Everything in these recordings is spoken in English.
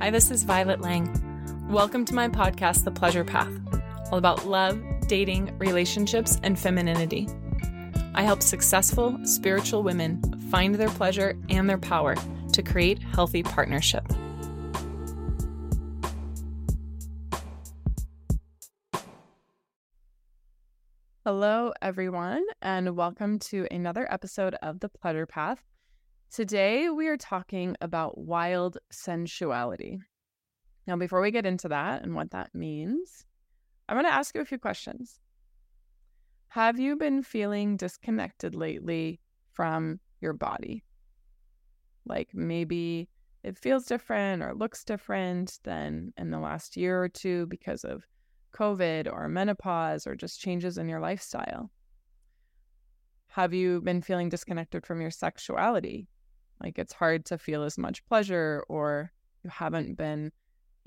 Hi, this is Violet Lange. Welcome to my podcast, The Pleasure Path, all about love, dating, relationships, and femininity. I help successful spiritual women find their pleasure and their power to create healthy partnership. Hello, everyone, and welcome to another episode of The Pleasure Path. Today, we are talking about wild sensuality. Now, before we get into that and what that means, I want to ask you a few questions. Have you been feeling disconnected lately from your body? Like maybe it feels different or looks different than in the last year or two because of COVID or menopause or just changes in your lifestyle? Have you been feeling disconnected from your sexuality? Like it's hard to feel as much pleasure, or you haven't been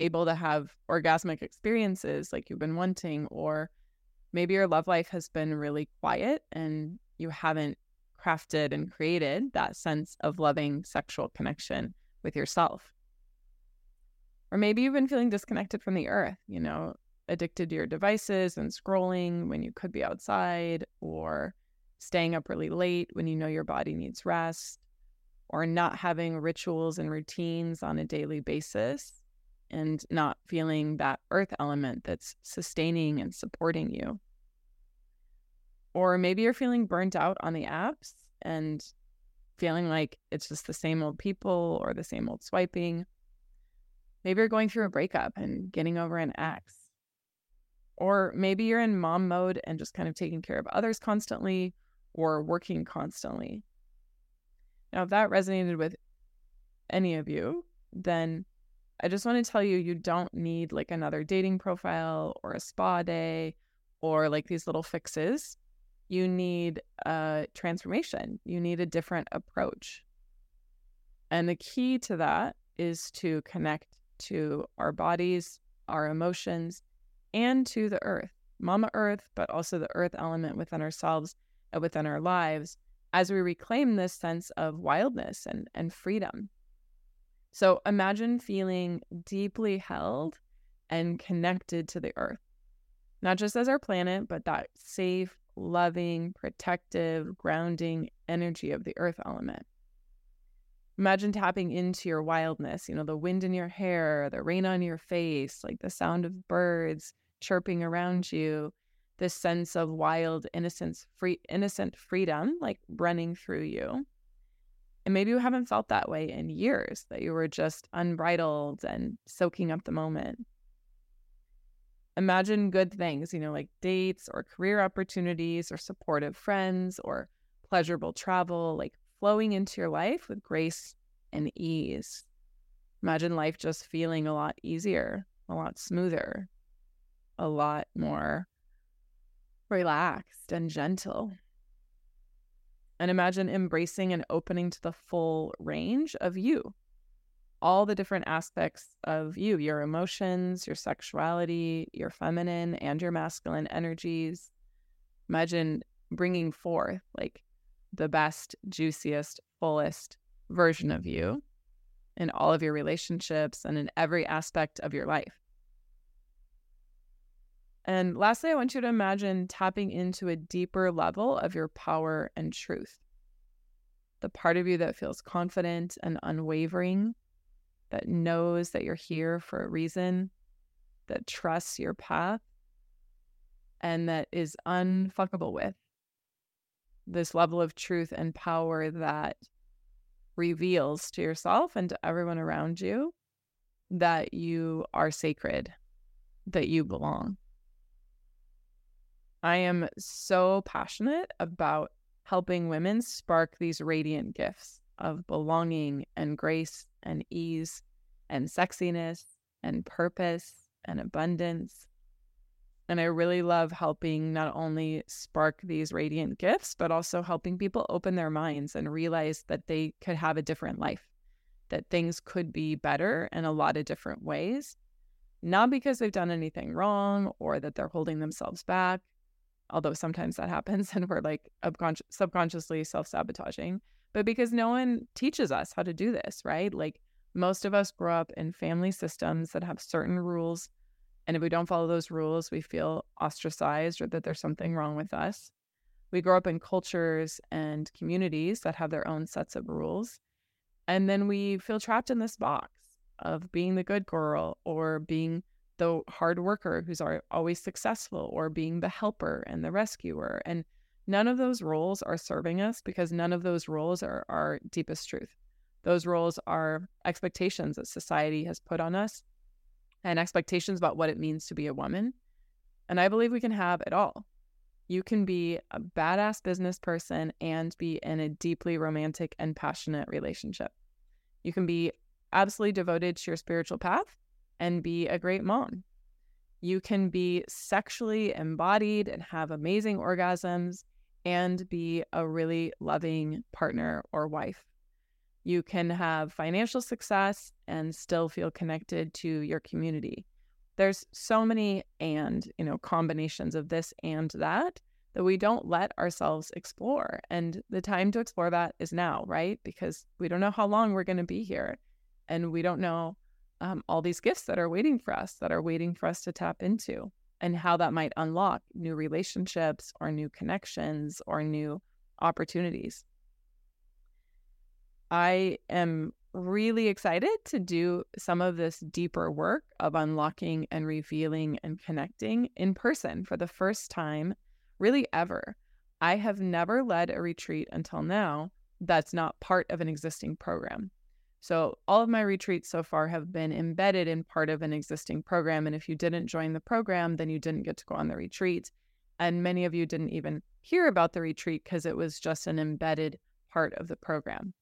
able to have orgasmic experiences like you've been wanting, or maybe your love life has been really quiet and you haven't crafted and created that sense of loving sexual connection with yourself. Or maybe you've been feeling disconnected from the earth, you know, addicted to your devices and scrolling when you could be outside, or staying up really late when you know your body needs rest, or not having rituals and routines on a daily basis and not feeling that earth element that's sustaining and supporting you. Or maybe you're feeling burnt out on the apps and feeling like it's just the same old people or the same old swiping. Maybe you're going through a breakup and getting over an ex. Or maybe you're in mom mode and just kind of taking care of others constantly or working constantly. Now, if that resonated with any of you, then I just want to tell you you don't need like another dating profile or a spa day or like these little fixes. You need a transformation, you need a different approach. And the key to that is to connect to our bodies, our emotions, and to the earth, Mama Earth, but also the earth element within ourselves and within our lives as we reclaim this sense of wildness and, and freedom. So imagine feeling deeply held and connected to the earth, not just as our planet, but that safe, loving, protective, grounding energy of the earth element. Imagine tapping into your wildness, you know, the wind in your hair, the rain on your face, like the sound of birds chirping around you, this sense of wild innocence, free innocent freedom like running through you. And maybe you haven't felt that way in years, that you were just unbridled and soaking up the moment. Imagine good things, you know, like dates or career opportunities or supportive friends or pleasurable travel, like flowing into your life with grace and ease. Imagine life just feeling a lot easier, a lot smoother, a lot more relaxed and gentle. And imagine embracing and opening to the full range of you, all the different aspects of you, your emotions, your sexuality, your feminine and your masculine energies. Imagine bringing forth like the best, juiciest, fullest version of you in all of your relationships and in every aspect of your life. And lastly, I want you to imagine tapping into a deeper level of your power and truth. The part of you that feels confident and unwavering, that knows that you're here for a reason, that trusts your path, and that is unfuckable with this level of truth and power that reveals to yourself and to everyone around you that you are sacred, that you belong. I am so passionate about helping women spark these radiant gifts of belonging and grace and ease and sexiness and purpose and abundance. And I really love helping not only spark these radiant gifts, but also helping people open their minds and realize that they could have a different life, that things could be better in a lot of different ways. Not because they've done anything wrong or that they're holding themselves back, although sometimes that happens and we're like subconsciously self sabotaging, but because no one teaches us how to do this, right? Like Most of us grow up in family systems that have certain rules. And if we don't follow those rules, we feel ostracized or that there's something wrong with us. We grow up in cultures and communities that have their own sets of rules. And then we feel trapped in this box of being the good girl or being the hard worker who's always successful or being the helper and the rescuer. And none of those roles are serving us because none of those roles are our deepest truth. Those roles are expectations that society has put on us and expectations about what it means to be a woman. And I believe we can have it all. You can be a badass business person and be in a deeply romantic and passionate relationship. You can be absolutely devoted to your spiritual path and be a great mom. You can be sexually embodied and have amazing orgasms and be a really loving partner or wife. You can have financial success and still feel connected to your community. There's so many and, you know, combinations of this and that that we don't let ourselves explore. And the time to explore that is now, right? Because we don't know how long we're going to be here. And we don't know um, all these gifts that are waiting for us, that are waiting for us to tap into, and how that might unlock new relationships or new connections or new opportunities. I am really excited to do some of this deeper work of unlocking and revealing and connecting in person for the first time, really ever. I have never led a retreat until now that's not part of an existing program. So, all of my retreats so far have been embedded in part of an existing program. And if you didn't join the program, then you didn't get to go on the retreat. And many of you didn't even hear about the retreat because it was just an embedded part of the program.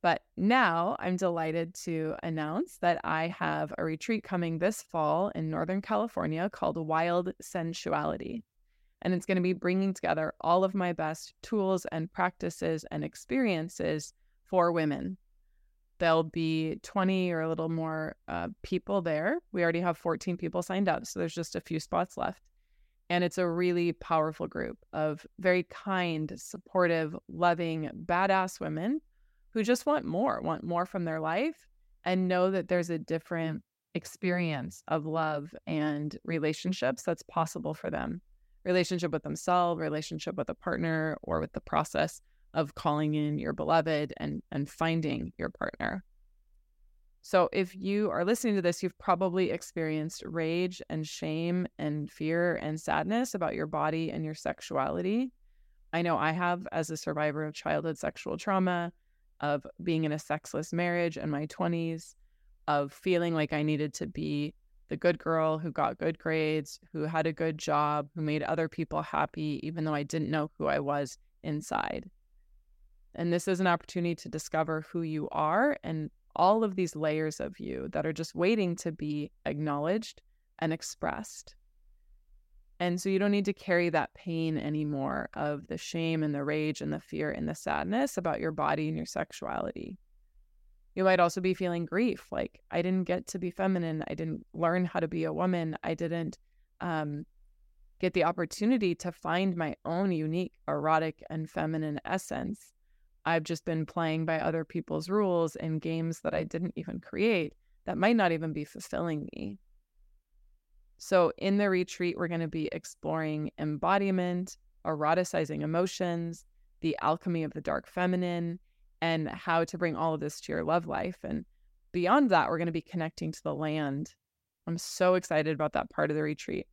But now I'm delighted to announce that I have a retreat coming this fall in Northern California called Wild Sensuality. And it's going to be bringing together all of my best tools and practices and experiences for women. There'll be 20 or a little more uh, people there. We already have 14 people signed up, so there's just a few spots left. And it's a really powerful group of very kind, supportive, loving, badass women who just want more, want more from their life and know that there's a different experience of love and relationships that's possible for them. Relationship with themselves, relationship with a partner, or with the process of calling in your beloved and and finding your partner. So if you are listening to this, you've probably experienced rage and shame and fear and sadness about your body and your sexuality. I know I have as a survivor of childhood sexual trauma of being in a sexless marriage in my 20s, of feeling like I needed to be the good girl who got good grades, who had a good job, who made other people happy, even though I didn't know who I was inside. And this is an opportunity to discover who you are and all of these layers of you that are just waiting to be acknowledged and expressed. And so you don't need to carry that pain anymore of the shame and the rage and the fear and the sadness about your body and your sexuality. You might also be feeling grief like, I didn't get to be feminine. I didn't learn how to be a woman. I didn't um, get the opportunity to find my own unique erotic and feminine essence. I've just been playing by other people's rules in games that I didn't even create that might not even be fulfilling me. So, in the retreat, we're going to be exploring embodiment, eroticizing emotions, the alchemy of the dark feminine, and how to bring all of this to your love life. And beyond that, we're going to be connecting to the land. I'm so excited about that part of the retreat.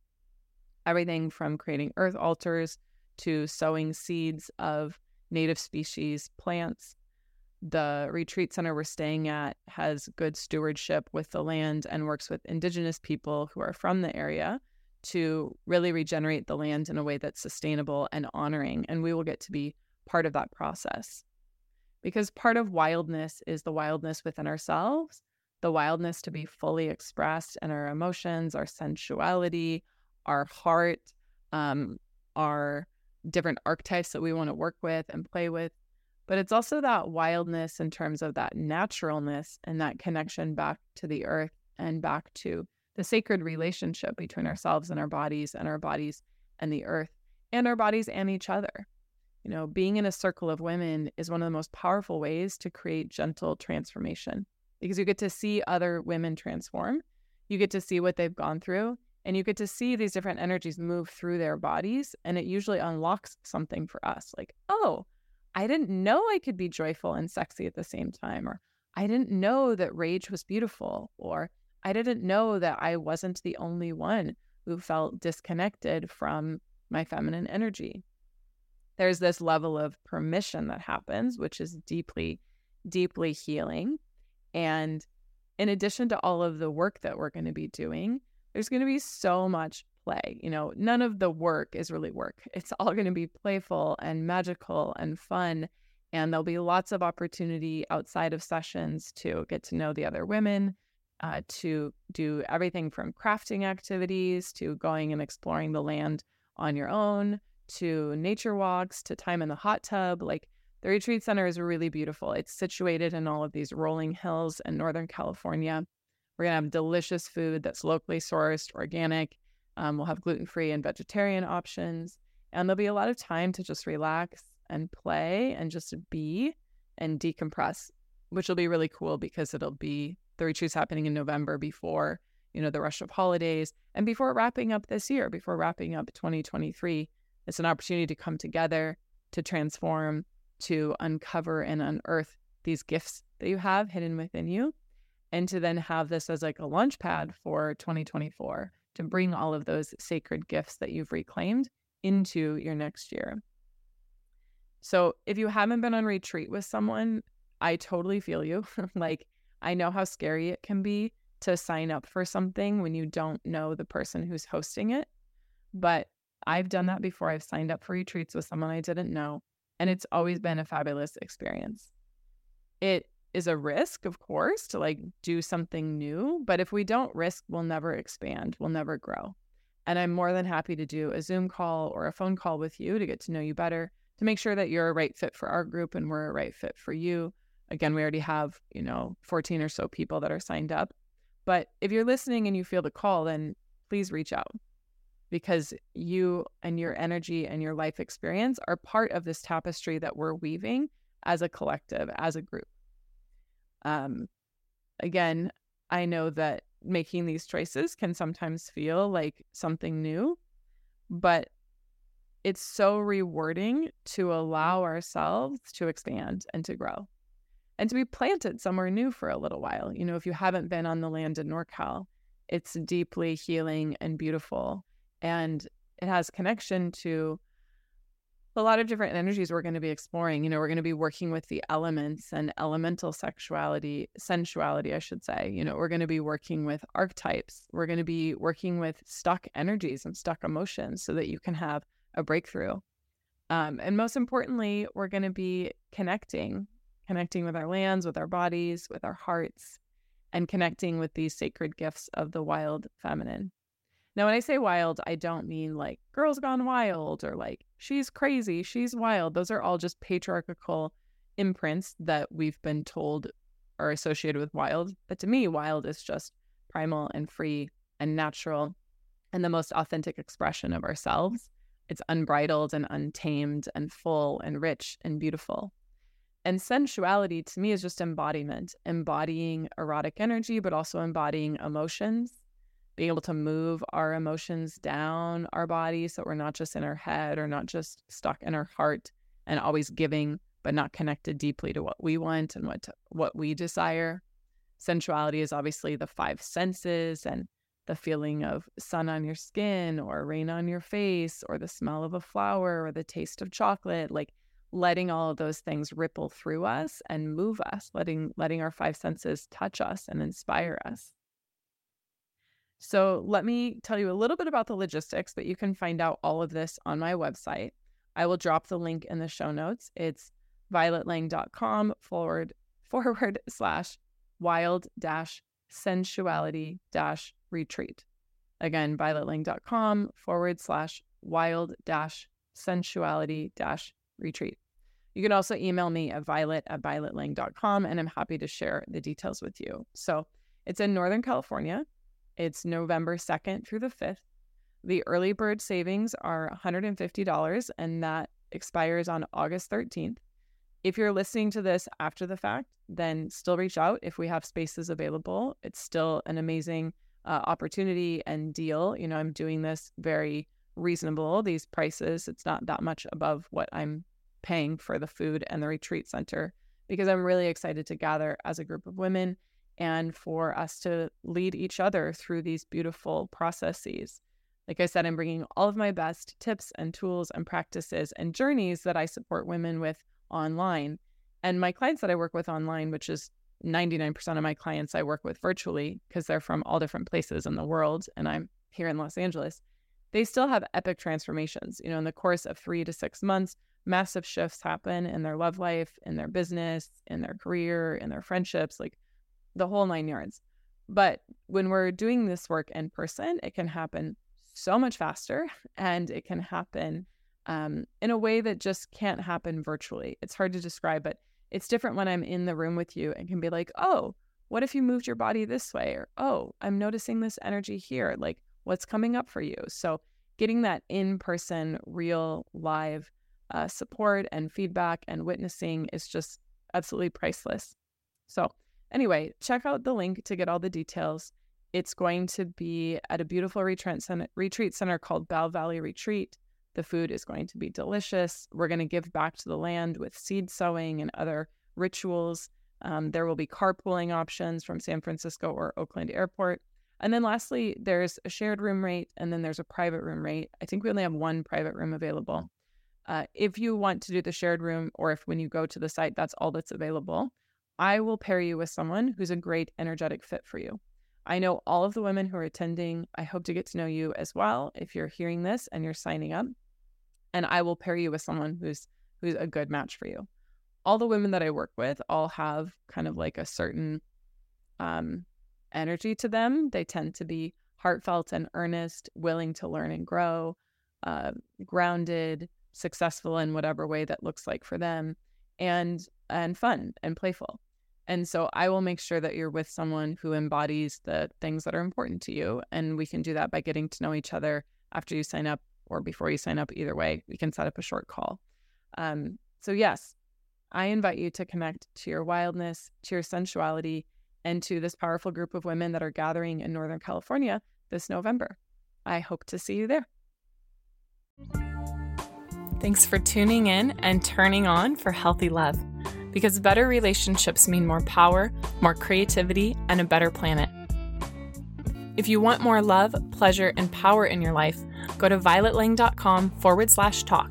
Everything from creating earth altars to sowing seeds of native species plants the retreat center we're staying at has good stewardship with the land and works with indigenous people who are from the area to really regenerate the land in a way that's sustainable and honoring. And we will get to be part of that process. Because part of wildness is the wildness within ourselves, the wildness to be fully expressed in our emotions, our sensuality, our heart, um, our different archetypes that we want to work with and play with but it's also that wildness in terms of that naturalness and that connection back to the earth and back to the sacred relationship between ourselves and our bodies and our bodies and the earth and our bodies and each other. You know, being in a circle of women is one of the most powerful ways to create gentle transformation. because you get to see other women transform. You get to see what they've gone through and you get to see these different energies move through their bodies. And it usually unlocks something for us like, oh, I didn't know I could be joyful and sexy at the same time. Or I didn't know that rage was beautiful. Or I didn't know that I wasn't the only one who felt disconnected from my feminine energy. There's this level of permission that happens, which is deeply, deeply healing. And in addition to all of the work that we're going to be doing, there's going to be so much play. You know, none of the work is really work. It's all going to be playful and magical and fun. And there'll be lots of opportunity outside of sessions to get to know the other women, uh, to do everything from crafting activities to going and exploring the land on your own, to nature walks, to time in the hot tub. Like the retreat center is really beautiful. It's situated in all of these rolling hills in Northern California. We're going to have delicious food that's locally sourced, organic. Um, we'll have gluten free and vegetarian options. And there'll be a lot of time to just relax and play and just be and decompress, which will be really cool because it'll be the retreat's happening in November before, you know, the rush of holidays and before wrapping up this year, before wrapping up 2023. It's an opportunity to come together, to transform, to uncover and unearth these gifts that you have hidden within you and to then have this as like a launch pad for 2024 to bring all of those sacred gifts that you've reclaimed into your next year. So, if you haven't been on retreat with someone, I totally feel you. like, I know how scary it can be to sign up for something when you don't know the person who's hosting it. But I've done that before. I've signed up for retreats with someone I didn't know, and it's always been a fabulous experience. It is a risk, of course, to like do something new. But if we don't risk, we'll never expand, we'll never grow. And I'm more than happy to do a Zoom call or a phone call with you to get to know you better, to make sure that you're a right fit for our group and we're a right fit for you. Again, we already have, you know, 14 or so people that are signed up. But if you're listening and you feel the call, then please reach out because you and your energy and your life experience are part of this tapestry that we're weaving as a collective, as a group. Um, again, I know that making these choices can sometimes feel like something new, but it's so rewarding to allow ourselves to expand and to grow and to be planted somewhere new for a little while. You know, if you haven't been on the land in NorCal, it's deeply healing and beautiful. And it has connection to a lot of different energies we're going to be exploring. You know, we're going to be working with the elements and elemental sexuality, sensuality, I should say. You know, we're going to be working with archetypes. We're going to be working with stuck energies and stuck emotions so that you can have a breakthrough. Um, and most importantly, we're going to be connecting, connecting with our lands, with our bodies, with our hearts, and connecting with these sacred gifts of the wild feminine. Now, when I say wild, I don't mean like girls gone wild or like she's crazy, she's wild. Those are all just patriarchal imprints that we've been told are associated with wild. But to me, wild is just primal and free and natural and the most authentic expression of ourselves. It's unbridled and untamed and full and rich and beautiful. And sensuality to me is just embodiment, embodying erotic energy, but also embodying emotions being able to move our emotions down our body so we're not just in our head or not just stuck in our heart and always giving but not connected deeply to what we want and what to, what we desire. Sensuality is obviously the five senses and the feeling of sun on your skin or rain on your face or the smell of a flower or the taste of chocolate like letting all of those things ripple through us and move us letting letting our five senses touch us and inspire us so let me tell you a little bit about the logistics, but you can find out all of this on my website. I will drop the link in the show notes. It's violetlange.com forward forward slash wild dash sensuality dash retreat. Again, violetlange.com forward slash wild dash sensuality dash retreat. You can also email me at violet at violetlange.com and I'm happy to share the details with you. So it's in Northern California. It's November 2nd through the 5th. The early bird savings are $150, and that expires on August 13th. If you're listening to this after the fact, then still reach out if we have spaces available. It's still an amazing uh, opportunity and deal. You know, I'm doing this very reasonable, these prices. It's not that much above what I'm paying for the food and the retreat center because I'm really excited to gather as a group of women and for us to lead each other through these beautiful processes. Like I said, I'm bringing all of my best tips and tools and practices and journeys that I support women with online. And my clients that I work with online, which is 99% of my clients I work with virtually because they're from all different places in the world and I'm here in Los Angeles, they still have epic transformations. You know, in the course of three to six months, massive shifts happen in their love life, in their business, in their career, in their friendships, like the whole nine yards. But when we're doing this work in person, it can happen so much faster and it can happen um, in a way that just can't happen virtually. It's hard to describe, but it's different when I'm in the room with you and can be like, oh, what if you moved your body this way? Or, oh, I'm noticing this energy here. Like, what's coming up for you? So, getting that in person, real, live uh, support and feedback and witnessing is just absolutely priceless. So, anyway, check out the link to get all the details. It's going to be at a beautiful retreat center, called Bell Valley Retreat. The food is going to be delicious. We're going to give back to the land with seed sowing and other rituals. Um, there will be carpooling options from San Francisco or Oakland Airport. And then lastly, there's a shared room rate and then there's a private room rate. I think we only have one private room available. Uh, if you want to do the shared room, or if when you go to the site, that's all that's available, I will pair you with someone who's a great energetic fit for you. I know all of the women who are attending. I hope to get to know you as well if you're hearing this and you're signing up. And I will pair you with someone who's who's a good match for you. All the women that I work with all have kind of like a certain um, energy to them. They tend to be heartfelt and earnest, willing to learn and grow, uh, grounded, successful in whatever way that looks like for them, and and fun and playful. And so I will make sure that you're with someone who embodies the things that are important to you. And we can do that by getting to know each other after you sign up or before you sign up. Either way, we can set up a short call. Um, so, yes, I invite you to connect to your wildness, to your sensuality, and to this powerful group of women that are gathering in Northern California this November. I hope to see you there. Thanks for tuning in and turning on for healthy love because better relationships mean more power, more creativity, and a better planet. If you want more love, pleasure, and power in your life, go to violetlange.com forward slash talk